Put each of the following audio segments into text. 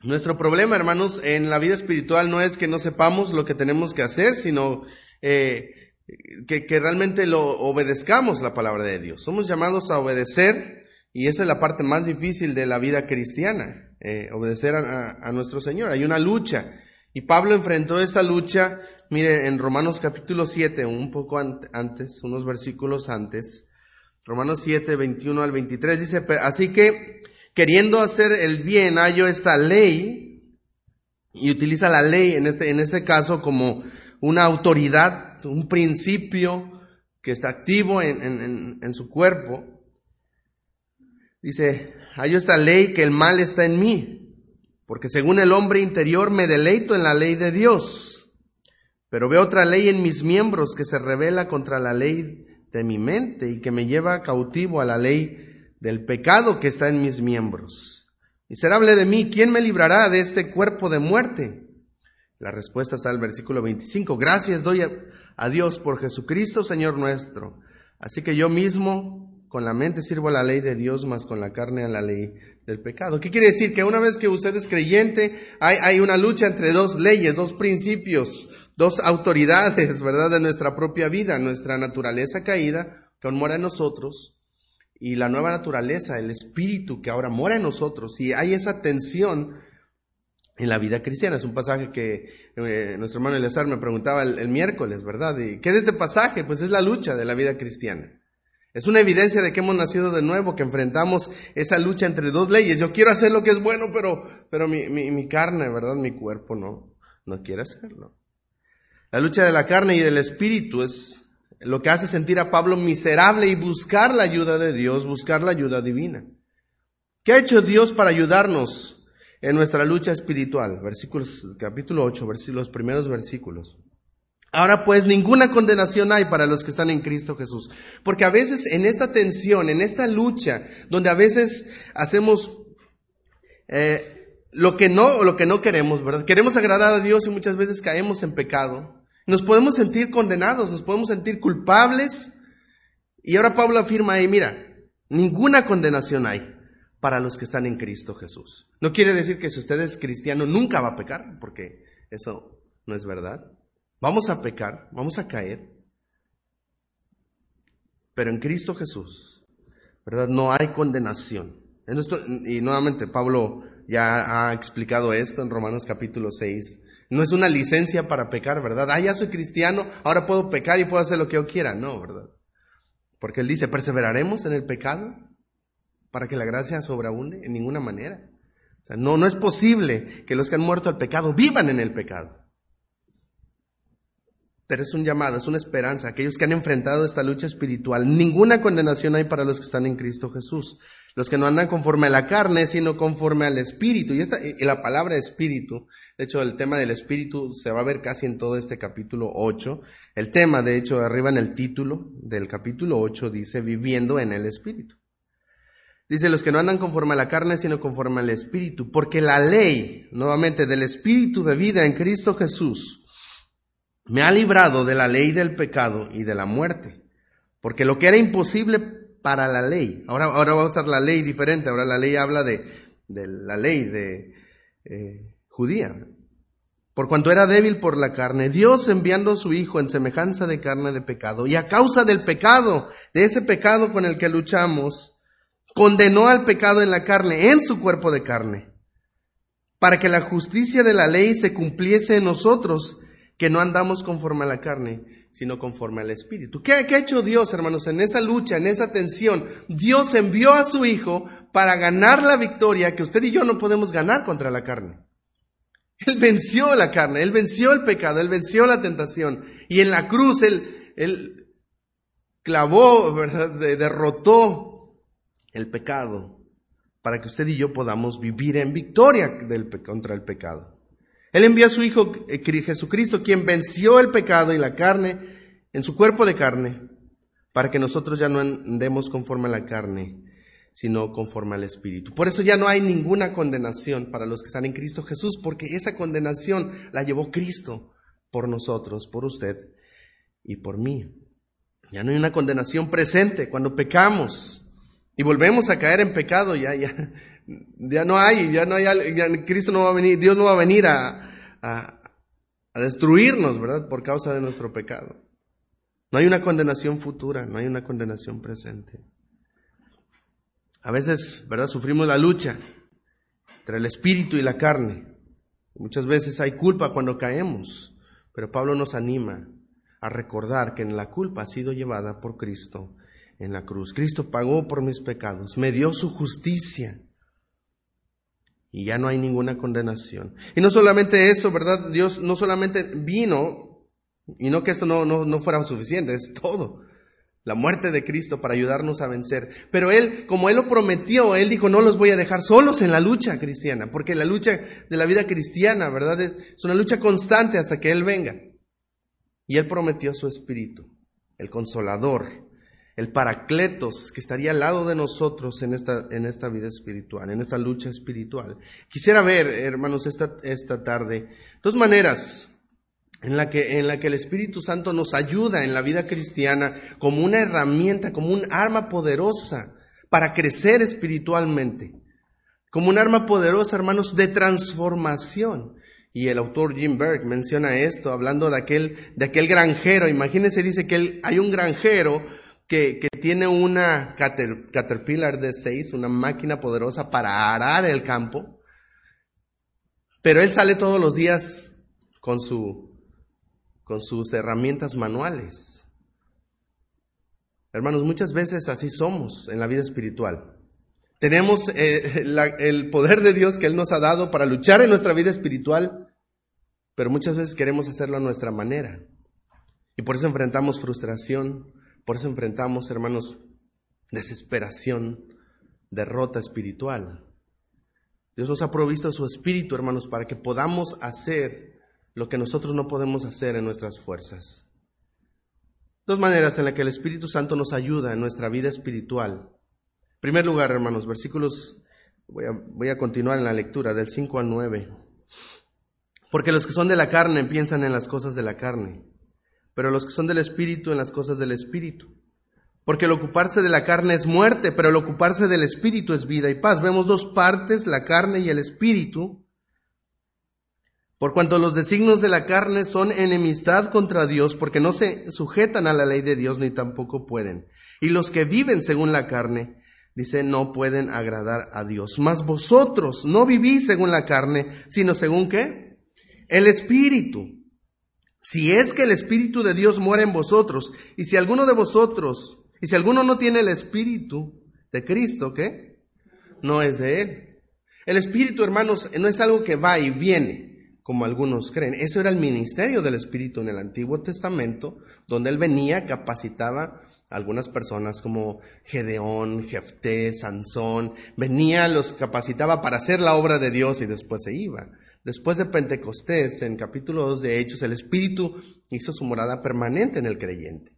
Nuestro problema, hermanos, en la vida espiritual no es que no sepamos lo que tenemos que hacer, sino eh, que, realmente lo obedezcamos la palabra de Dios. Somos llamados a obedecer y esa es la parte más difícil de la vida cristiana, eh, obedecer a, a, nuestro Señor. Hay una lucha y Pablo enfrentó esa lucha, mire, en Romanos capítulo 7, un poco antes, unos versículos antes, Romanos 7, 21 al 23, dice, así que queriendo hacer el bien, hallo esta ley, y utiliza la ley en este, en este caso como una autoridad, un principio que está activo en, en, en su cuerpo. Dice, hallo esta ley que el mal está en mí, porque según el hombre interior me deleito en la ley de Dios, pero veo otra ley en mis miembros que se revela contra la ley de mi mente y que me lleva cautivo a la ley del pecado que está en mis miembros. Miserable de mí, ¿quién me librará de este cuerpo de muerte? La respuesta está en el versículo 25. Gracias doy a, Dios por Jesucristo, Señor nuestro. Así que yo mismo con la mente sirvo a la ley de Dios, más con la carne a la ley del pecado. ¿Qué quiere decir? Que una vez que usted es creyente, hay, hay una lucha entre dos leyes, dos principios, dos autoridades, ¿verdad? De nuestra propia vida, nuestra naturaleza caída, que mora en nosotros, y la nueva naturaleza, el espíritu que ahora mora en nosotros. Y hay esa tensión en la vida cristiana. Es un pasaje que eh, nuestro hermano Eleazar me preguntaba el, miércoles, ¿verdad? ¿Y qué es este pasaje? Pues es la lucha de la vida cristiana. Es una evidencia de que hemos nacido de nuevo, que enfrentamos esa lucha entre dos leyes. Yo quiero hacer lo que es bueno, pero, pero mi, mi, mi carne, ¿verdad? Mi cuerpo no, no quiere hacerlo. La lucha de la carne y del espíritu es lo que hace sentir a Pablo miserable y buscar la ayuda de Dios, buscar la ayuda divina. ¿Qué ha hecho Dios para ayudarnos en nuestra lucha espiritual? Versículos, capítulo 8, los primeros versículos. Ahora pues ninguna condenación hay para los que están en Cristo Jesús. Porque a veces en esta tensión, en esta lucha, donde a veces hacemos eh, lo que no, lo que no queremos, ¿verdad? Queremos agradar a Dios y muchas veces caemos en pecado. Nos podemos sentir condenados, nos podemos sentir culpables. Y ahora Pablo afirma ahí, mira, ninguna condenación hay para los que están en Cristo Jesús. No quiere decir que si usted es cristiano nunca va a pecar, porque eso no es verdad. Vamos a pecar, vamos a caer. Pero en Cristo Jesús, ¿verdad? No hay condenación. Y nuevamente Pablo ya ha explicado esto en Romanos capítulo 6, no es una licencia para pecar, ¿verdad? Ah, ya soy cristiano, ahora puedo pecar y puedo hacer lo que yo quiera. No, ¿verdad? Porque él dice, perseveraremos en el pecado para que la gracia sobreabunde en ninguna manera. O sea, no, no es posible que los que han muerto al pecado vivan en el pecado. Pero es un llamado, es una esperanza. Aquellos que han enfrentado esta lucha espiritual, ninguna condenación hay para los que están en Cristo Jesús. Los que no andan conforme a la carne, sino conforme al espíritu. Y, esta, y la palabra espíritu, de hecho, el tema del espíritu se va a ver casi en todo este capítulo 8. El tema, de hecho, arriba en el título del capítulo 8 dice viviendo en el espíritu. Dice los que no andan conforme a la carne, sino conforme al espíritu. Porque la ley, nuevamente, del espíritu de vida en Cristo Jesús, me ha librado de la ley del pecado y de la muerte. Porque lo que era imposible para la ley, ahora, ahora va a usar la ley diferente, ahora la ley habla de, de la ley de eh, judía. Por cuanto era débil por la carne, Dios enviando a su Hijo en semejanza de carne de pecado, y a causa del pecado, de ese pecado con el que luchamos, condenó al pecado en la carne, en su cuerpo de carne, para que la justicia de la ley se cumpliese en nosotros, que no andamos conforme a la carne, sino conforme al Espíritu. ¿Qué, ha hecho Dios, hermanos, en esa lucha, en esa tensión? Dios envió a su Hijo para ganar la victoria que usted y yo no podemos ganar contra la carne. Él venció la carne, Él venció el pecado, Él venció la tentación. Y en la cruz Él, clavó, derrotó el pecado para que usted y yo podamos vivir en victoria contra el pecado. Él envió a su Hijo eh, Jesucristo, quien venció el pecado y la carne en su cuerpo de carne, para que nosotros ya no andemos conforme a la carne, sino conforme al Espíritu. Por eso ya no hay ninguna condenación para los que están en Cristo Jesús, porque esa condenación la llevó Cristo por nosotros, por usted y por mí. Ya no hay una condenación presente cuando pecamos y volvemos a caer en pecado, ya, ya, Ya no hay, ya no hay, Cristo no va a venir, Dios no va a venir a, a, a destruirnos, ¿verdad? Por causa de nuestro pecado. No hay una condenación futura, no hay una condenación presente. A veces, ¿verdad? Sufrimos la lucha entre el espíritu y la carne. Muchas veces hay culpa cuando caemos, pero Pablo nos anima a recordar que la culpa ha sido llevada por Cristo en la cruz. Cristo pagó por mis pecados, me dio su justicia y ya no hay ninguna condenación. Y no solamente eso, ¿verdad? Dios no solamente vino, y no que esto no, no, no fuera suficiente, es todo. La muerte de Cristo para ayudarnos a vencer. Pero Él, como Él lo prometió, Él dijo, no los voy a dejar solos en la lucha cristiana, porque la lucha de la vida cristiana, ¿verdad? Es, es una lucha constante hasta que Él venga. Y Él prometió su Espíritu, el Consolador, el Paracletos, que estaría al lado de nosotros en esta, en esta vida espiritual, en esta lucha espiritual. Quisiera ver, hermanos, esta, esta tarde, dos maneras en la, que, en la que el Espíritu Santo nos ayuda en la vida cristiana como una herramienta, como un arma poderosa para crecer espiritualmente, como un arma poderosa, hermanos, de transformación. Y el autor Jim Berg menciona esto, hablando de aquel, de aquel granjero. Imagínense, dice que hay un granjero que, tiene una Caterpillar de 6, una máquina poderosa para arar el campo, pero él sale todos los días con, su, con sus herramientas manuales. Hermanos, muchas veces así somos en la vida espiritual. Tenemos eh, el poder de Dios que Él nos ha dado para luchar en nuestra vida espiritual, pero muchas veces queremos hacerlo a nuestra manera. Y por eso enfrentamos frustración, por eso enfrentamos, hermanos, desesperación, derrota espiritual. Dios nos ha provisto su espíritu, hermanos, para que podamos hacer lo que nosotros no podemos hacer en nuestras fuerzas. Dos maneras en las que el Espíritu Santo nos ayuda en nuestra vida espiritual. En primer lugar, hermanos, versículos, voy a, voy a continuar en la lectura del 5 al 9. Porque los que son de la carne piensan en las cosas de la carne pero los que son del Espíritu en las cosas del Espíritu. Porque el ocuparse de la carne es muerte, pero el ocuparse del Espíritu es vida y paz. Vemos dos partes, la carne y el Espíritu. Por cuanto los designos de la carne son enemistad contra Dios, porque no se sujetan a la ley de Dios ni tampoco pueden. Y los que viven según la carne, dice, no pueden agradar a Dios. Mas vosotros no vivís según la carne, sino según qué? El Espíritu. Si es que el Espíritu de Dios muere en vosotros, y si alguno de vosotros, y si alguno no tiene el Espíritu de Cristo, ¿qué? No es de Él. El Espíritu, hermanos, no es algo que va y viene, como algunos creen. Eso era el ministerio del Espíritu en el Antiguo Testamento, donde Él venía, capacitaba a algunas personas como Gedeón, Jefté, Sansón, venía, los capacitaba para hacer la obra de Dios y después se iba. Después de Pentecostés, en capítulo 2 de Hechos, el Espíritu hizo su morada permanente en el creyente.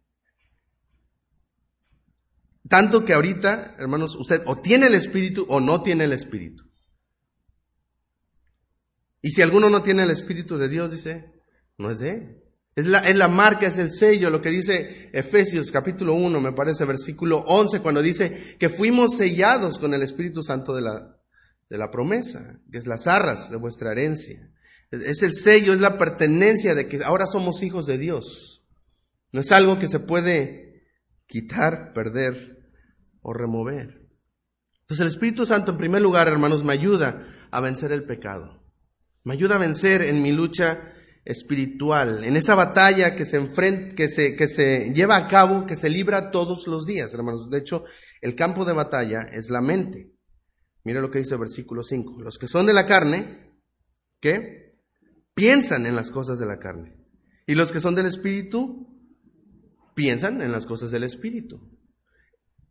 Tanto que ahorita, hermanos, usted o tiene el Espíritu o no tiene el Espíritu. Y si alguno no tiene el Espíritu de Dios, dice, no es de él. Es la, es la marca, es el sello, lo que dice Efesios capítulo 1, me parece, versículo 11, cuando dice que fuimos sellados con el Espíritu Santo de la, de la promesa, que es las arras de vuestra herencia. Es el sello, es la pertenencia de que ahora somos hijos de Dios. No es algo que se puede quitar, perder o remover. Entonces el Espíritu Santo, en primer lugar, hermanos, me ayuda a vencer el pecado. Me ayuda a vencer en mi lucha espiritual, en esa batalla que se, enfrenta, que se, que se lleva a cabo, que se libra todos los días, hermanos. De hecho, el campo de batalla es la mente. Mira lo que dice el versículo 5. Los que son de la carne, ¿qué? Piensan en las cosas de la carne. Y los que son del Espíritu, piensan en las cosas del Espíritu.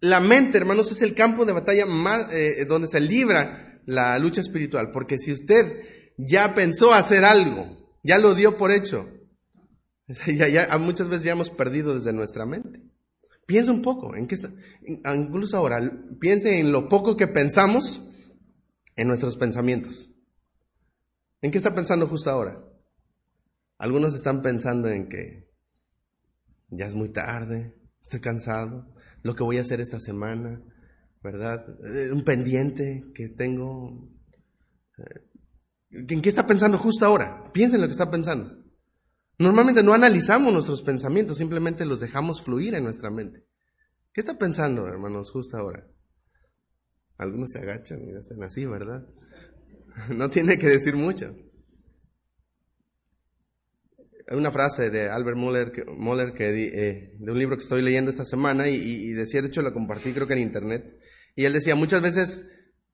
La mente, hermanos, es el campo de batalla más, eh, donde se libra la lucha espiritual. Porque si usted ya pensó hacer algo, ya lo dio por hecho, ya, ya, muchas veces ya hemos perdido desde nuestra mente. Piensa un poco, en qué está, incluso ahora, piense en lo poco que pensamos en nuestros pensamientos. ¿En qué está pensando justo ahora? Algunos están pensando en que ya es muy tarde, estoy cansado, lo que voy a hacer esta semana, ¿verdad? Eh, un pendiente que tengo. ¿En qué está pensando justo ahora? Piensa en lo que está pensando. Normalmente no analizamos nuestros pensamientos, simplemente los dejamos fluir en nuestra mente. ¿Qué está pensando, hermanos, justo ahora? Algunos se agachan y hacen así, ¿verdad? No tiene que decir mucho. Hay una frase de Albert Moller, eh, de un libro que estoy leyendo esta semana y, y, decía, de hecho lo compartí creo que en internet, y él decía, muchas veces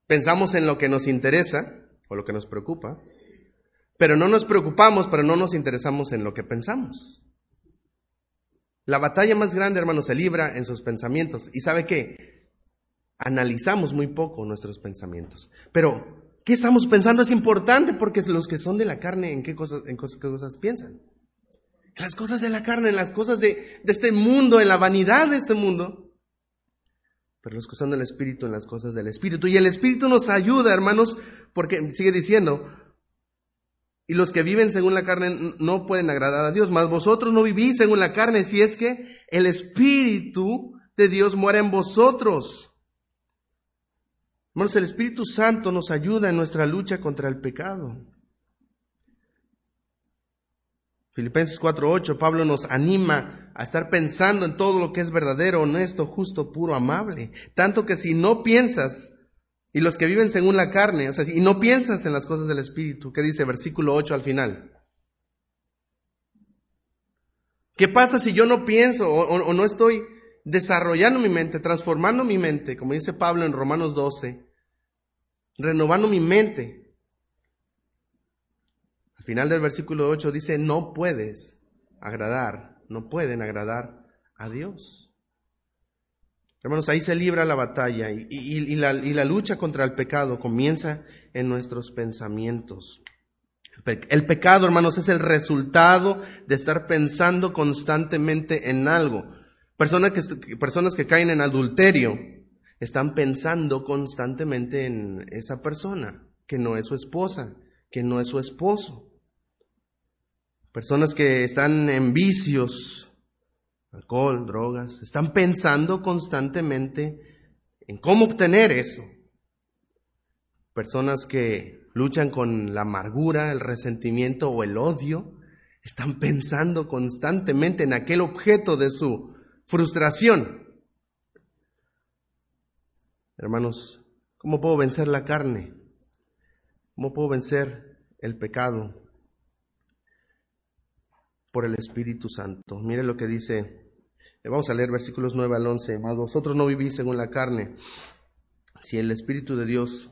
pensamos en lo que nos interesa o lo que nos preocupa, pero no nos preocupamos, pero no nos interesamos en lo que pensamos. La batalla más grande, hermano, se libra en sus pensamientos. ¿Y sabe qué? Analizamos muy poco nuestros pensamientos. Pero, ¿qué estamos pensando? Es importante porque los que son de la carne, ¿en qué cosas, en qué cosas piensan? En las cosas de la carne, en las cosas de, de este mundo, en la vanidad de este mundo. Pero los que son del Espíritu, en las cosas del Espíritu. Y el Espíritu nos ayuda, hermanos, porque sigue diciendo, y los que viven según la carne no pueden agradar a Dios, mas vosotros no vivís según la carne, si es que el Espíritu de Dios muere en vosotros. Hermanos, el Espíritu Santo nos ayuda en nuestra lucha contra el pecado. Filipenses 4:8, Pablo nos anima a estar pensando en todo lo que es verdadero, honesto, justo, puro, amable. Tanto que si no piensas y los que viven según la carne, o sea, y no piensas en las cosas del Espíritu, ¿qué dice versículo 8 al final? ¿Qué pasa si yo no pienso o, no estoy desarrollando mi mente, transformando mi mente, como dice Pablo en Romanos 12, renovando mi mente? Al final del versículo 8 dice, no puedes agradar, no pueden agradar a Dios. Hermanos, ahí se libra la batalla y, la, lucha contra el pecado comienza en nuestros pensamientos. El pecado, hermanos, es el resultado de estar pensando constantemente en algo. Personas que caen en adulterio están pensando constantemente en esa persona, que no es su esposa, que no es su esposo. Personas que están en vicios, alcohol, drogas, están pensando constantemente en cómo obtener eso. Personas que luchan con la amargura, el resentimiento o el odio, están pensando constantemente en aquel objeto de su frustración. Hermanos, ¿cómo puedo vencer la carne? ¿Cómo puedo vencer el pecado? Por el Espíritu Santo. Mire lo que dice Vamos a leer versículos 9 al 11. Mas vosotros no vivís según la carne, si el Espíritu de Dios,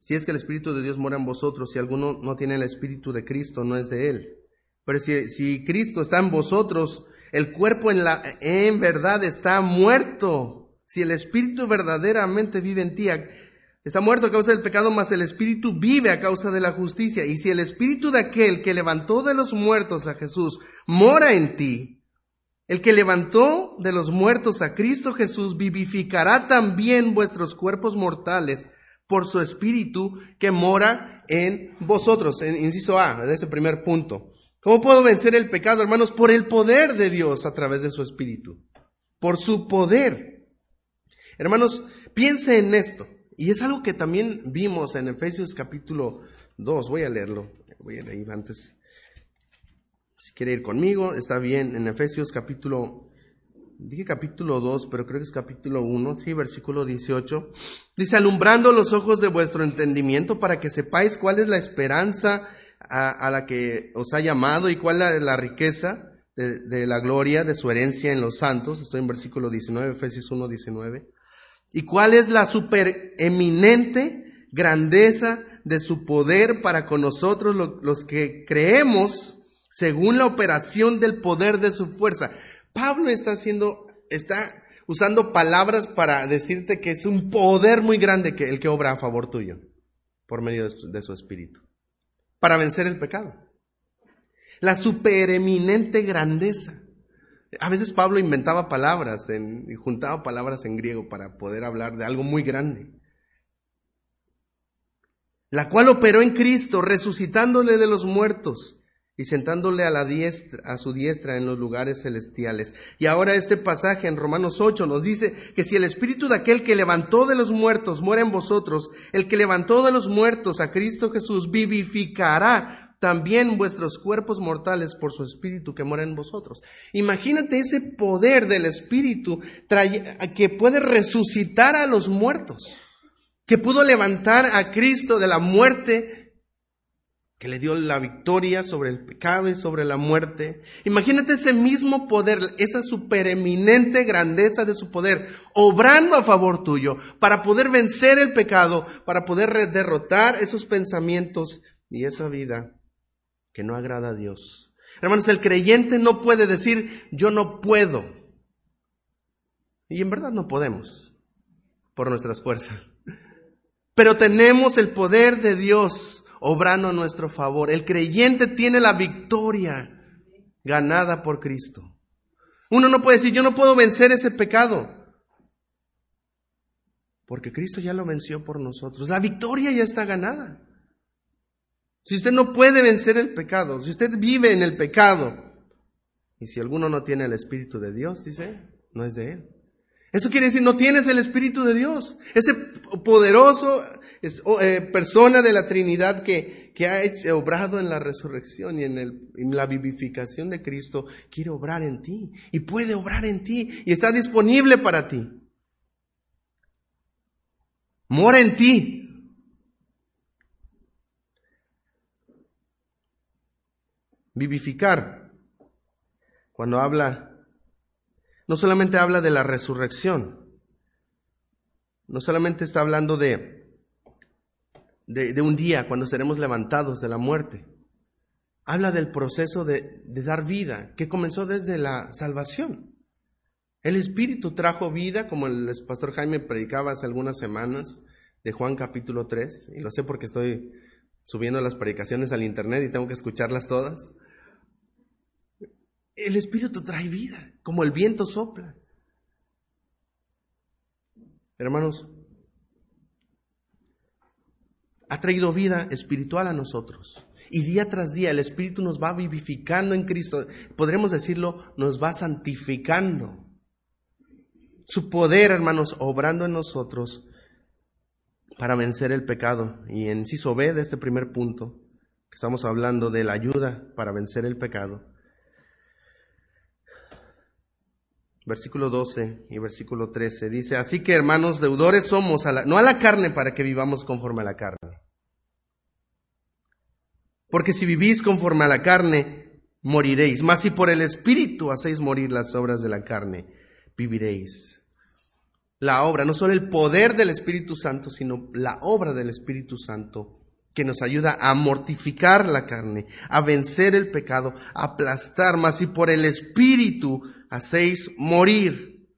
si es que el Espíritu de Dios mora en vosotros, si alguno no tiene el Espíritu de Cristo, no es de él. Pero si, si Cristo está en vosotros, el cuerpo en, la, en verdad está muerto. Si el Espíritu verdaderamente vive en ti, está muerto a causa del pecado, mas el Espíritu vive a causa de la justicia. Y si el Espíritu de aquel que levantó de los muertos a Jesús mora en ti, el que levantó de los muertos a Cristo Jesús vivificará también vuestros cuerpos mortales por su espíritu que mora en vosotros. En inciso A, ese primer punto. ¿Cómo puedo vencer el pecado, hermanos? Por el poder de Dios a través de su espíritu. Por su poder. Hermanos, piense en esto. Y es algo que también vimos en Efesios capítulo 2. Voy a leerlo. Voy a leer antes si quiere ir conmigo, está bien. En Efesios capítulo, dije capítulo 2, pero creo que es capítulo 1, sí, versículo 18. Dice, alumbrando los ojos de vuestro entendimiento para que sepáis cuál es la esperanza a, la que os ha llamado y cuál es la, riqueza de, de, la gloria de su herencia en los santos. Estoy en versículo 19, Efesios 1, 19. Y cuál es la supereminente grandeza de su poder para con nosotros los que creemos según la operación del poder de su fuerza. Pablo está haciendo, está usando palabras para decirte que es un poder muy grande el que obra a favor tuyo por medio de su, espíritu para vencer el pecado. La supereminente grandeza. A veces Pablo inventaba palabras y juntaba palabras en griego para poder hablar de algo muy grande. La cual operó en Cristo, resucitándole de los muertos y sentándole a, a su diestra en los lugares celestiales. Y ahora este pasaje en Romanos 8 nos dice que si el espíritu de aquel que levantó de los muertos muere en vosotros, el que levantó de los muertos a Cristo Jesús vivificará también vuestros cuerpos mortales por su espíritu que mora en vosotros. Imagínate ese poder del espíritu que puede resucitar a los muertos, que pudo levantar a Cristo de la muerte que le dio la victoria sobre el pecado y sobre la muerte. Imagínate ese mismo poder, esa supereminente grandeza de su poder, obrando a favor tuyo para poder vencer el pecado, para poder derrotar esos pensamientos y esa vida que no agrada a Dios. Hermanos, el creyente no puede decir yo no puedo. Y en verdad no podemos por nuestras fuerzas. Pero tenemos el poder de Dios obrando a nuestro favor. El creyente tiene la victoria ganada por Cristo. Uno no puede decir, yo no puedo vencer ese pecado. Porque Cristo ya lo venció por nosotros. La victoria ya está ganada. Si usted no puede vencer el pecado, si usted vive en el pecado, y si alguno no tiene el Espíritu de Dios, dice, no es de Él. Eso quiere decir, no tienes el Espíritu de Dios. Ese poderoso eh, persona de la Trinidad que, que ha hecho, obrado en la resurrección y en, en la vivificación de Cristo, quiere obrar en ti y puede obrar en ti y está disponible para ti. Mora en ti. Vivificar. Cuando habla, no solamente habla de la resurrección, no solamente está hablando de, de, un día cuando seremos levantados de la muerte. Habla del proceso de, de dar vida, que comenzó desde la salvación. El Espíritu trajo vida, como el pastor Jaime predicaba hace algunas semanas, de Juan capítulo 3, y lo sé porque estoy subiendo las predicaciones al internet y tengo que escucharlas todas. El Espíritu trae vida, como el viento sopla. Hermanos, ha traído vida espiritual a nosotros. Y día tras día el Espíritu nos va vivificando en Cristo. Podremos decirlo, nos va santificando. Su poder, hermanos, obrando en nosotros para vencer el pecado. Y en inciso B de este primer punto, que estamos hablando de la ayuda para vencer el pecado. Versículo 12 y versículo 13 dice, así que hermanos deudores somos, a la, no a la carne para que vivamos conforme a la carne porque si vivís conforme a la carne, moriréis. Mas si por el Espíritu hacéis morir las obras de la carne, viviréis. La obra, no solo el poder del Espíritu Santo, sino la obra del Espíritu Santo que nos ayuda a mortificar la carne, a vencer el pecado, a aplastar. Mas si por el Espíritu hacéis morir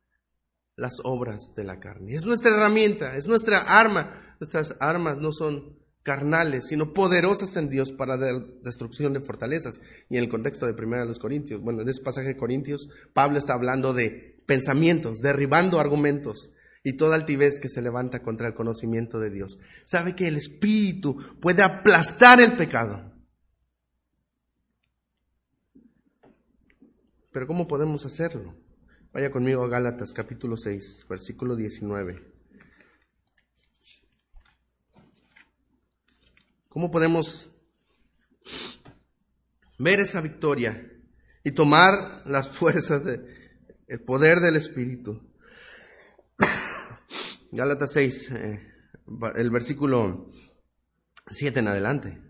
las obras de la carne. Es nuestra herramienta, es nuestra arma. Nuestras armas no son carnales, sino poderosas en Dios para la destrucción de fortalezas. Y en el contexto de Primera de los Corintios, bueno, en ese pasaje de Corintios, Pablo está hablando de pensamientos, derribando argumentos y toda altivez que se levanta contra el conocimiento de Dios. Sabe que el Espíritu puede aplastar el pecado. Pero ¿cómo podemos hacerlo? Vaya conmigo a Gálatas capítulo 6, versículo 19. ¿Cómo podemos ver esa victoria y tomar las fuerzas del el poder del Espíritu? Gálatas 6, eh, el versículo 7 en adelante.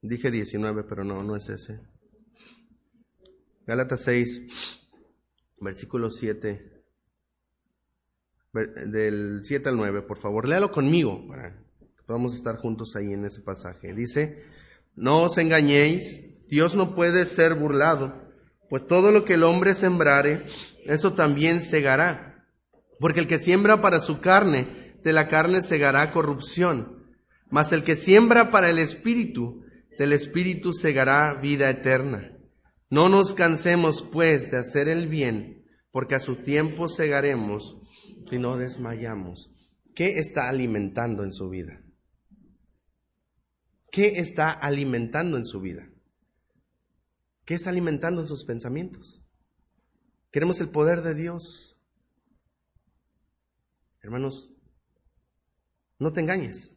Dije 19, pero no, no es ese. Gálatas 6, versículo 7. Del 7 al 9, por favor, léalo conmigo para Vamos a estar juntos ahí en ese pasaje. Dice, no os engañéis, Dios no puede ser burlado, pues todo lo que el hombre sembrare, eso también segará. Porque el que siembra para su carne, de la carne segará corrupción, mas el que siembra para el espíritu, del espíritu segará vida eterna. No nos cansemos pues de hacer el bien, porque a su tiempo segaremos si no desmayamos. ¿Qué está alimentando en su vida? ¿Qué está alimentando en su vida? ¿Qué está alimentando sus pensamientos? Queremos el poder de Dios. Hermanos, no te engañes.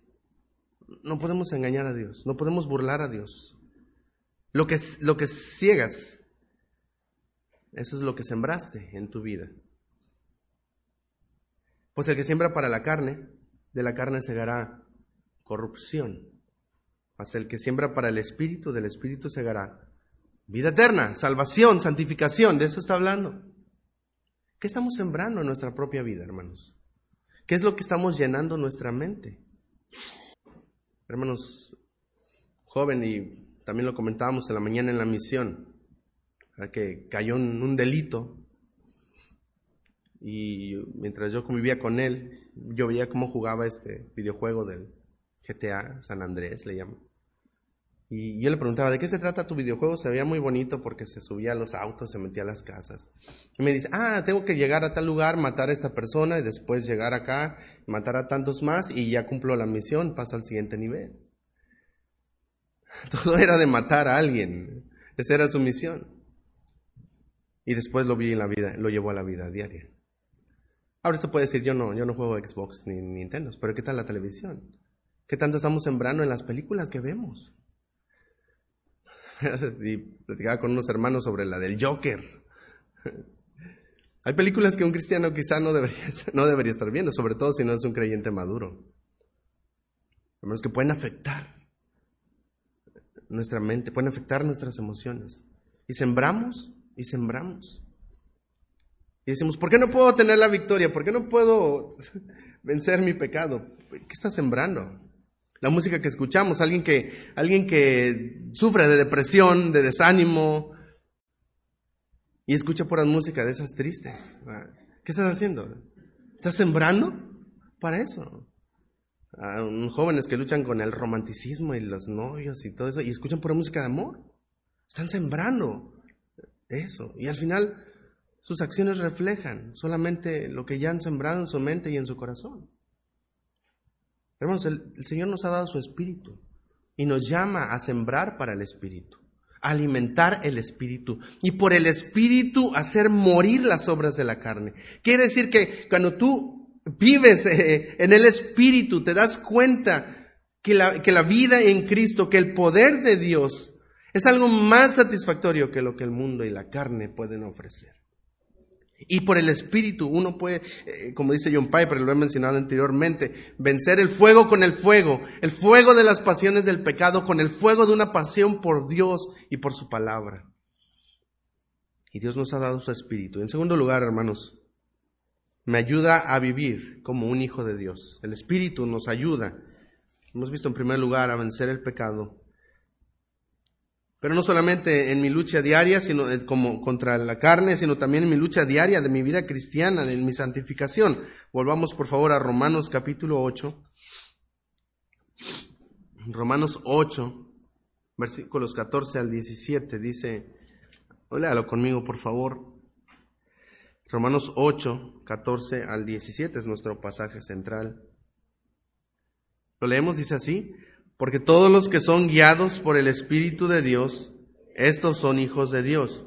No podemos engañar a Dios, no podemos burlar a Dios. Lo que, lo que ciegas, eso es lo que sembraste en tu vida. Pues el que siembra para la carne, de la carne segará corrupción. Mas el que siembra para el espíritu, del espíritu segará vida eterna, salvación, santificación. De eso está hablando. ¿Qué estamos sembrando en nuestra propia vida, hermanos? ¿Qué es lo que estamos llenando nuestra mente? Hermanos, joven, y también lo comentábamos en la mañana en la misión, que cayó en un delito y mientras yo convivía con él, yo veía cómo jugaba este videojuego del GTA San Andrés, le llamo. Y yo le preguntaba, ¿de qué se trata tu videojuego? Se veía muy bonito porque se subía a los autos, se metía a las casas. Y me dice, ah, tengo que llegar a tal lugar, matar a esta persona y después llegar acá, matar a tantos más y ya cumplo la misión, paso al siguiente nivel. Todo era de matar a alguien. Esa era su misión. Y después lo vi en la vida, lo llevó a la vida diaria. Ahora usted puede decir, yo no, yo no juego Xbox ni Nintendo, pero ¿qué tal la televisión? ¿Qué tanto estamos sembrando en las películas que vemos? y platicaba con unos hermanos sobre la del Joker. Hay películas que un cristiano quizá no debería, no debería estar viendo, sobre todo si no es un creyente maduro. Hermanos, que pueden afectar nuestra mente, pueden afectar nuestras emociones. Y sembramos y sembramos. Y decimos, ¿por qué no puedo tener la victoria? ¿Por qué no puedo vencer mi pecado? ¿Qué estás sembrando? La música que escuchamos, alguien que, alguien que sufre de depresión, de desánimo, y escucha por la música de esas tristes. ¿Qué estás haciendo? ¿Estás sembrando para eso? Jóvenes que luchan con el romanticismo y los novios y todo eso, y escuchan por música de amor. Están sembrando eso. Y al final sus acciones reflejan solamente lo que ya han sembrado en su mente y en su corazón. Hermanos, el, Señor nos ha dado su espíritu y nos llama a sembrar para el espíritu, a alimentar el espíritu y por el espíritu hacer morir las obras de la carne. Quiere decir que cuando tú vives eh, en el espíritu, te das cuenta que la, que la vida en Cristo, que el poder de Dios es algo más satisfactorio que lo que el mundo y la carne pueden ofrecer. Y por el Espíritu uno puede, eh, como dice John Piper, lo he mencionado anteriormente, vencer el fuego con el fuego, el fuego de las pasiones del pecado con el fuego de una pasión por Dios y por su palabra. Y Dios nos ha dado su Espíritu. En segundo lugar, hermanos, me ayuda a vivir como un hijo de Dios. El Espíritu nos ayuda. Hemos visto en primer lugar a vencer el pecado pero no solamente en mi lucha diaria, sino eh, como contra la carne, sino también en mi lucha diaria de mi vida cristiana, de mi santificación. Volvamos por favor a Romanos capítulo 8. Romanos 8, versículos 14 al 17, dice, léalo conmigo por favor. Romanos 8, 14 al 17 es nuestro pasaje central. Lo leemos, dice así, porque todos los que son guiados por el Espíritu de Dios, estos son hijos de Dios.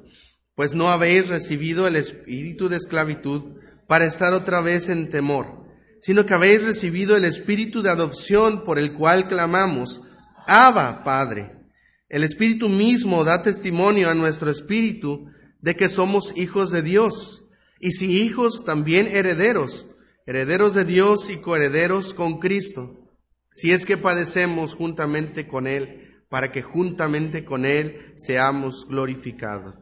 Pues no habéis recibido el espíritu de esclavitud para estar otra vez en temor, sino que habéis recibido el espíritu de adopción por el cual clamamos, Abba, Padre. El espíritu mismo da testimonio a nuestro espíritu de que somos hijos de Dios, y si hijos, también herederos, herederos de Dios y coherederos con Cristo si es que padecemos juntamente con Él, para que juntamente con Él seamos glorificados.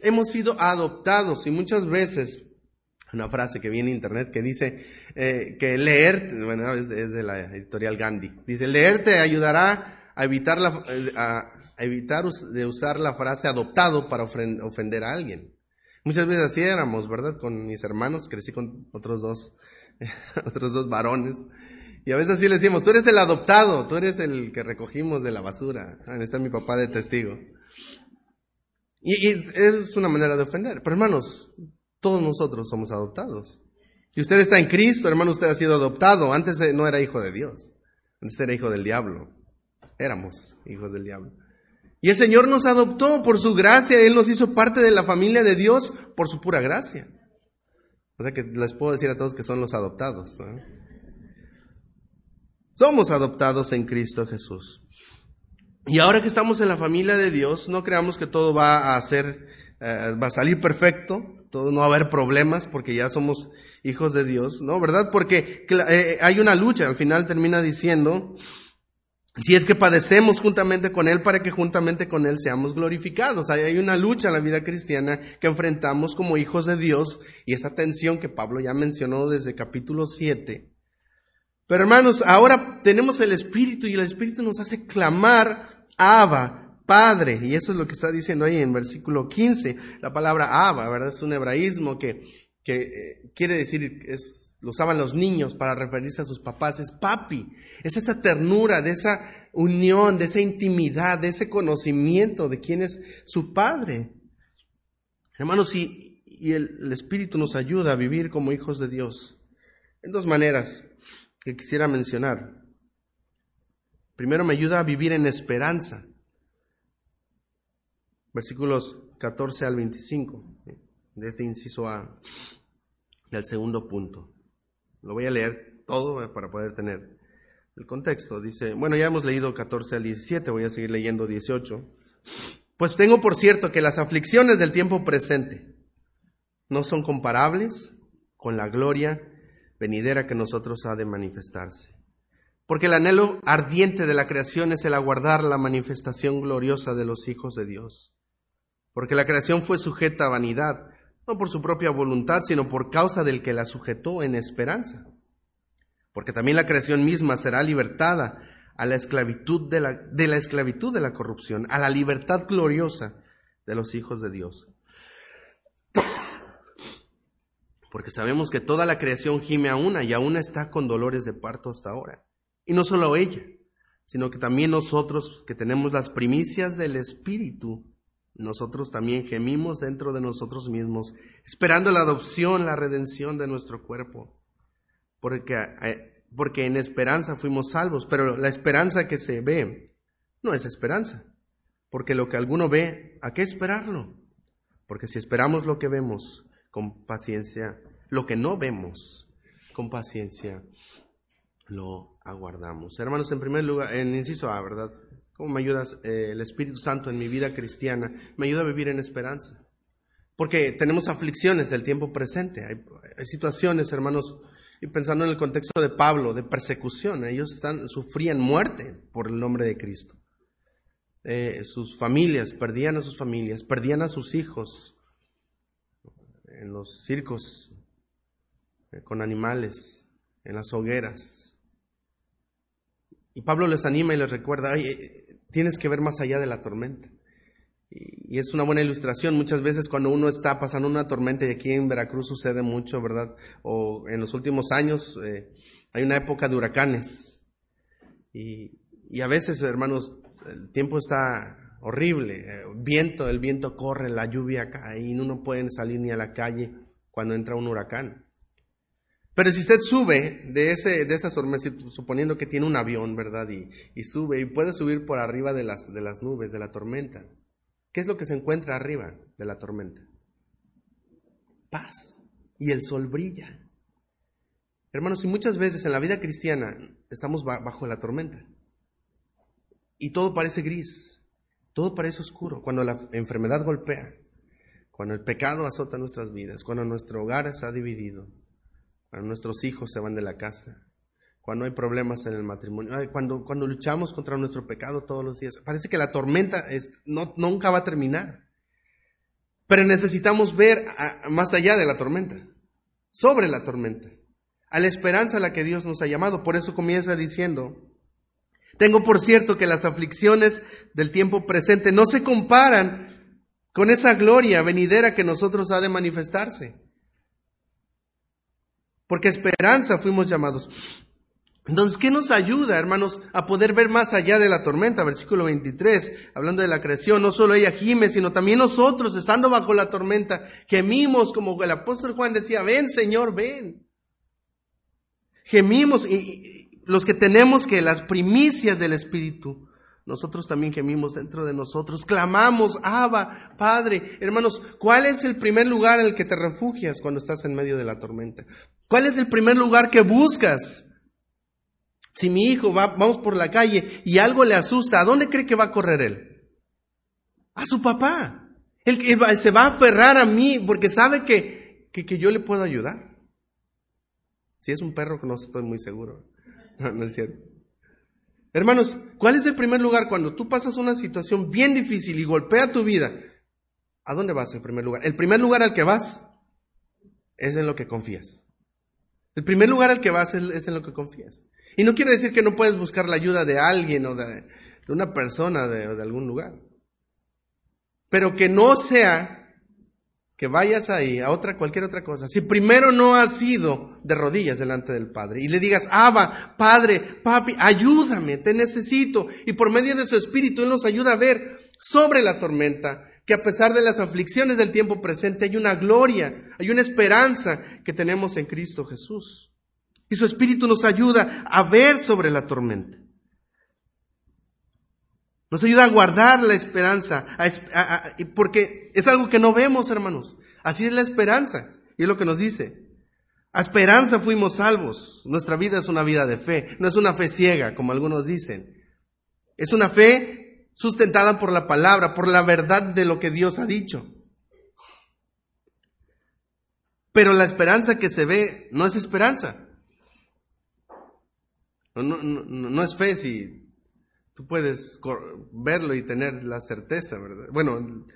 Hemos sido adoptados y muchas veces, una frase que viene en internet que dice eh, que leer, bueno, es, de la editorial Gandhi, dice, leer te ayudará a evitar, la, a evitar de usar la frase adoptado para ofender a alguien. Muchas veces así éramos, ¿verdad? Con mis hermanos, crecí con otros dos, otros dos varones. Y a veces así le decimos, tú eres el adoptado, tú eres el que recogimos de la basura. Ahí está mi papá de testigo. Y, es una manera de ofender. Pero hermanos, todos nosotros somos adoptados. Si usted está en Cristo, hermano, usted ha sido adoptado. Antes no era hijo de Dios. Antes era hijo del diablo. Éramos hijos del diablo. Y el Señor nos adoptó por su gracia, Él nos hizo parte de la familia de Dios por su pura gracia. O sea que les puedo decir a todos que son los adoptados. Somos adoptados en Cristo Jesús. Y ahora que estamos en la familia de Dios, no creamos que todo va a ser, eh, va a salir perfecto, todo no va a haber problemas porque ya somos hijos de Dios, ¿no? ¿Verdad? Porque eh, hay una lucha, al final termina diciendo, si es que padecemos juntamente con Él para que juntamente con Él seamos glorificados. Hay una lucha en la vida cristiana que enfrentamos como hijos de Dios y esa tensión que Pablo ya mencionó desde capítulo 7. Pero hermanos, ahora tenemos el Espíritu y el Espíritu nos hace clamar, Abba, Padre. Y eso es lo que está diciendo ahí en versículo 15. La palabra Abba, ¿verdad? Es un hebraísmo que, que eh, quiere decir, es, lo usaban los niños para referirse a sus papás, es papi. Es esa ternura, de esa unión, de esa intimidad, de ese conocimiento de quién es su Padre. Hermanos, y, y el, el Espíritu nos ayuda a vivir como hijos de Dios en dos maneras que quisiera mencionar. Primero me ayuda a vivir en esperanza. Versículos 14 al 25, de este inciso A, del segundo punto. Lo voy a leer todo para poder tener el contexto. Dice, bueno, ya hemos leído 14 al 17, voy a seguir leyendo 18. Pues tengo por cierto que las aflicciones del tiempo presente no son comparables con la gloria venidera que nosotros ha de manifestarse. Porque el anhelo ardiente de la creación es el aguardar la manifestación gloriosa de los hijos de Dios. Porque la creación fue sujeta a vanidad, no por su propia voluntad, sino por causa del que la sujetó en esperanza porque también la creación misma será libertada a la esclavitud de la, de la esclavitud de la corrupción, a la libertad gloriosa de los hijos de Dios. Porque sabemos que toda la creación gime a una y aún está con dolores de parto hasta ahora. Y no solo ella, sino que también nosotros que tenemos las primicias del Espíritu, nosotros también gemimos dentro de nosotros mismos, esperando la adopción, la redención de nuestro cuerpo porque, eh, porque en esperanza fuimos salvos, pero la esperanza que se ve no es esperanza, porque lo que alguno ve, ¿a qué esperarlo? Porque si esperamos lo que vemos con paciencia, lo que no vemos con paciencia, lo aguardamos. Hermanos, en primer lugar, en inciso A, ¿verdad? ¿Cómo me ayudas eh, el Espíritu Santo en mi vida cristiana? Me ayuda a vivir en esperanza. Porque tenemos aflicciones del tiempo presente. hay situaciones, hermanos, y pensando en el contexto de Pablo, de persecución, ellos están, sufrían muerte por el nombre de Cristo. Eh, sus familias, perdían a sus familias, perdían a sus hijos en los circos, eh, con animales, en las hogueras. Y Pablo les anima y les recuerda, tienes que ver más allá de la tormenta. Y es una buena ilustración. Muchas veces cuando uno está pasando una tormenta, y aquí en Veracruz sucede mucho, ¿verdad? O en los últimos años eh, hay una época de huracanes. Y, y, a veces, hermanos, el tiempo está horrible. Eh, viento, el viento corre, la lluvia cae y uno no puede salir ni a la calle cuando entra un huracán. Pero si usted sube de, ese, de esa tormenta, suponiendo que tiene un avión, ¿verdad? Y, y sube y puede subir por arriba de las, de las nubes, de la tormenta ¿Qué es lo que se encuentra arriba de la tormenta? Paz. Y el sol brilla. Hermanos, y muchas veces en la vida cristiana estamos bajo la tormenta. Y todo parece gris, todo parece oscuro. Cuando la enfermedad golpea, cuando el pecado azota nuestras vidas, cuando nuestro hogar está dividido, cuando nuestros hijos se van de la casa, cuando hay problemas en el matrimonio, cuando, cuando luchamos contra nuestro pecado todos los días. Parece que la tormenta es, no, nunca va a terminar. Pero necesitamos ver más allá de la tormenta, sobre la tormenta, a la esperanza a la que Dios nos ha llamado. Por eso comienza diciendo, tengo por cierto que las aflicciones del tiempo presente no se comparan con esa gloria venidera que nosotros ha de manifestarse. Porque esperanza fuimos llamados. Entonces, ¿qué nos ayuda, hermanos, a poder ver más allá de la tormenta? Versículo 23, hablando de la creación, no solo ella gime, sino también nosotros, estando bajo la tormenta, gemimos como el apóstol Juan decía, ven Señor, ven. Gemimos y, los que tenemos que las primicias del Espíritu, nosotros también gemimos dentro de nosotros, clamamos, Abba, Padre. Hermanos, ¿cuál es el primer lugar en el que te refugias cuando estás en medio de la tormenta? ¿Cuál es el primer lugar que buscas? Si mi hijo va, vamos por la calle y algo le asusta, ¿a dónde cree que va a correr él? A su papá. Él, se va a aferrar a mí porque sabe que, que, que yo le puedo ayudar. Si es un perro, no estoy muy seguro. No, es cierto. Hermanos, ¿cuál es el primer lugar cuando tú pasas una situación bien difícil y golpea tu vida? ¿A dónde vas en primer lugar? El primer lugar al que vas es en lo que confías. El primer lugar al que vas es en lo que confías. Y no quiere decir que no puedes buscar la ayuda de alguien o de, una persona o de algún lugar. Pero que no sea que vayas ahí a otra, cualquier otra cosa, si primero no has ido de rodillas delante del Padre y le digas, Abba, Padre, Papi, ayúdame, te necesito, y por medio de su Espíritu Él nos ayuda a ver sobre la tormenta que a pesar de las aflicciones del tiempo presente hay una gloria, hay una esperanza que tenemos en Cristo Jesús. Y su Espíritu nos ayuda a ver sobre la tormenta. Nos ayuda a guardar la esperanza, porque es algo que no vemos, hermanos. Así es la esperanza. Y es lo que nos dice. A esperanza fuimos salvos. Nuestra vida es una vida de fe. No es una fe ciega, como algunos dicen. Es una fe sustentada por la palabra, por la verdad de lo que Dios ha dicho. Pero la esperanza que se ve no es esperanza. No, no, es fe si Tú puedes verlo y tener la certeza, ¿verdad? Bueno,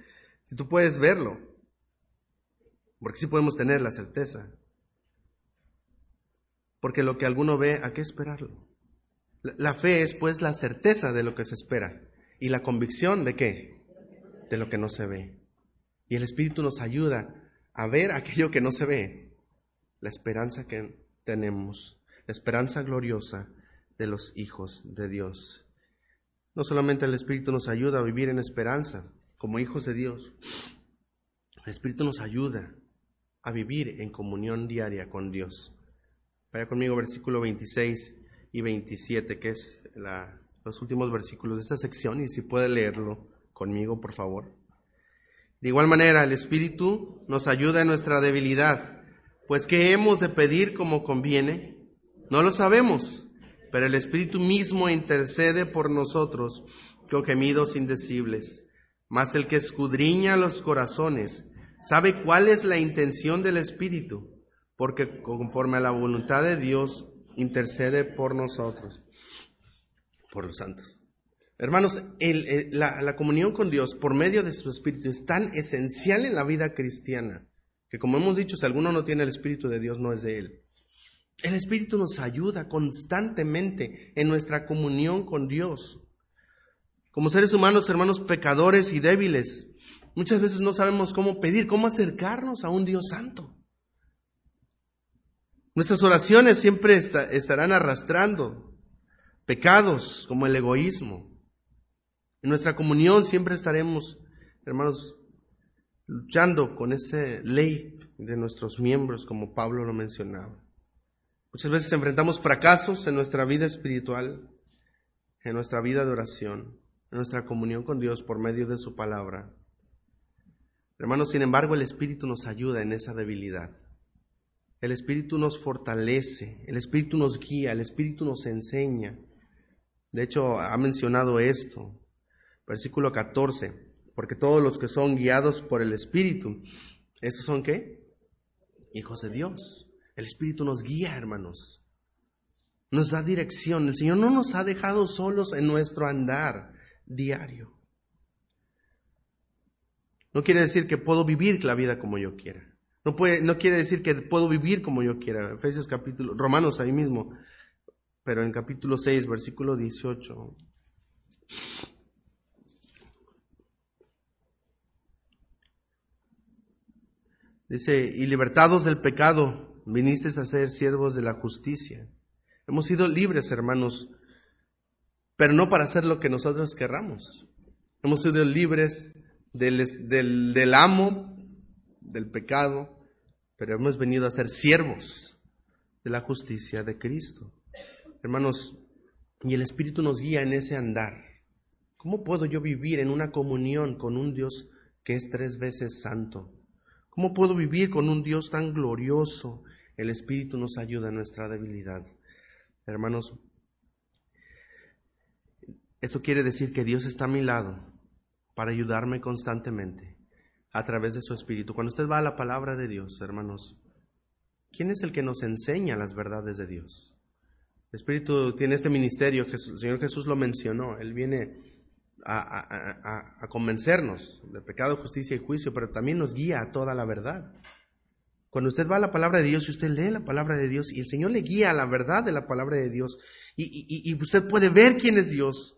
si tú puedes verlo, porque sí podemos tener la certeza. Porque lo que alguno ve, ¿a qué esperarlo? La fe es pues la certeza de lo que se espera y la convicción de qué? De lo que no se ve. Y el Espíritu nos ayuda a ver aquello que no se ve, la esperanza que tenemos, la esperanza gloriosa de los hijos de Dios. No solamente el Espíritu nos ayuda a vivir en esperanza como hijos de Dios, el Espíritu nos ayuda a vivir en comunión diaria con Dios. Vaya conmigo versículo 26 y 27, que es los últimos versículos de esta sección, y si puede leerlo conmigo, por favor. De igual manera, el Espíritu nos ayuda en nuestra debilidad, pues ¿qué hemos de pedir como conviene? No lo sabemos pero el Espíritu mismo intercede por nosotros con gemidos indecibles. Mas el que escudriña los corazones sabe cuál es la intención del Espíritu, porque conforme a la voluntad de Dios intercede por nosotros, por los santos. Hermanos, la, la comunión con Dios por medio de su Espíritu es tan esencial en la vida cristiana que como hemos dicho, si alguno no tiene el Espíritu de Dios, no es de él. El Espíritu nos ayuda constantemente en nuestra comunión con Dios. Como seres humanos, hermanos pecadores y débiles, muchas veces no sabemos cómo pedir, cómo acercarnos a un Dios santo. Nuestras oraciones siempre estarán arrastrando pecados como el egoísmo. En nuestra comunión siempre estaremos, hermanos, luchando con esa ley de nuestros miembros, como Pablo lo mencionaba. Muchas veces enfrentamos fracasos en nuestra vida espiritual, en nuestra vida de oración, en nuestra comunión con Dios por medio de su palabra. Hermanos, sin embargo, el Espíritu nos ayuda en esa debilidad. El Espíritu nos fortalece, el Espíritu nos guía, el Espíritu nos enseña. De hecho, ha mencionado esto, versículo 14, porque todos los que son guiados por el Espíritu, ¿esos son qué? Hijos de Dios. El Espíritu nos guía, hermanos. Nos da dirección. El Señor no nos ha dejado solos en nuestro andar diario. No quiere decir que puedo vivir la vida como yo quiera. No, puede, no quiere decir que puedo vivir como yo quiera. Efesios capítulo, Romanos ahí mismo. Pero en capítulo 6, versículo 18. Dice, y libertados del pecado, viniste a ser siervos de la justicia. Hemos sido libres, hermanos, pero no para hacer lo que nosotros querramos. Hemos sido libres del, del, del amo, del pecado, pero hemos venido a ser siervos de la justicia de Cristo. Hermanos, y el Espíritu nos guía en ese andar. ¿Cómo puedo yo vivir en una comunión con un Dios que es tres veces santo? ¿Cómo puedo vivir con un Dios tan glorioso? El Espíritu nos ayuda en nuestra debilidad. Hermanos, eso quiere decir que Dios está a mi lado para ayudarme constantemente a través de su Espíritu. Cuando usted va a la palabra de Dios, hermanos, ¿quién es el que nos enseña las verdades de Dios? El Espíritu tiene este ministerio, el Señor Jesús lo mencionó, Él viene a, convencernos de pecado, justicia y juicio, pero también nos guía a toda la verdad. Cuando usted va a la palabra de Dios y usted lee la palabra de Dios y el Señor le guía a la verdad de la palabra de Dios y, usted puede ver quién es Dios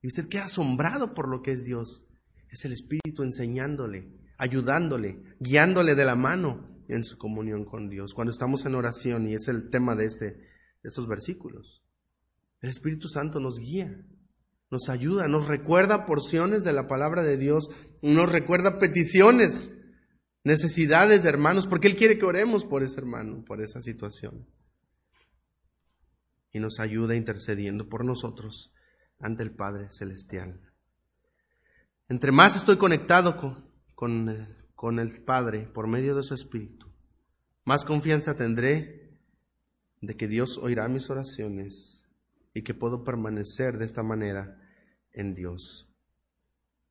y usted queda asombrado por lo que es Dios. Es el Espíritu enseñándole, ayudándole, guiándole de la mano en su comunión con Dios. Cuando estamos en oración y es el tema de, este, de estos versículos, el Espíritu Santo nos guía nos ayuda, nos recuerda porciones de la palabra de Dios, nos recuerda peticiones, necesidades de hermanos, porque Él quiere que oremos por ese hermano, por esa situación. Y nos ayuda intercediendo por nosotros ante el Padre Celestial. Entre más estoy conectado con, con, con el Padre por medio de su Espíritu, más confianza tendré de que Dios oirá mis oraciones y que puedo permanecer de esta manera en Dios.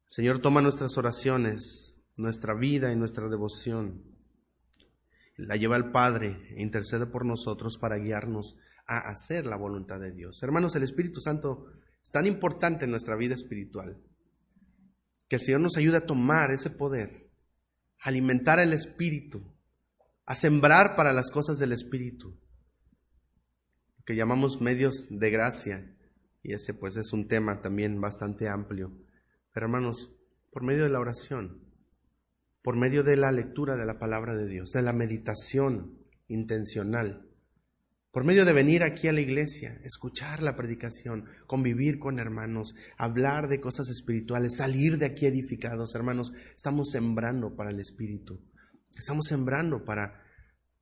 Señor, toma nuestras oraciones, nuestra vida y nuestra devoción. La lleva al Padre e intercede por nosotros para guiarnos a hacer la voluntad de Dios. Hermanos, el Espíritu Santo es tan importante en nuestra vida espiritual que el Señor nos ayude a tomar ese poder, a alimentar el Espíritu, a sembrar para las cosas del Espíritu que llamamos medios de gracia. Y ese pues es un tema también bastante amplio. Hermanos, por medio de la oración, por medio de la lectura de la palabra de Dios, de la meditación intencional, por medio de venir aquí a la iglesia, escuchar la predicación, convivir con hermanos, hablar de cosas espirituales, salir de aquí edificados, hermanos, estamos sembrando para el Espíritu, estamos sembrando para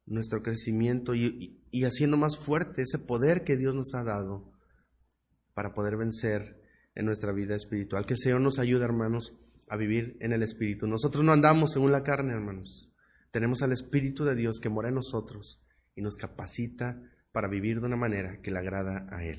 nuestro crecimiento y, haciendo más fuerte ese poder que Dios nos ha dado para poder vencer en nuestra vida espiritual. Que el Señor nos ayude, hermanos, a vivir en el Espíritu. Nosotros no andamos según la carne, hermanos. Tenemos al Espíritu de Dios que mora en nosotros y nos capacita para vivir de una manera que le agrada a Él.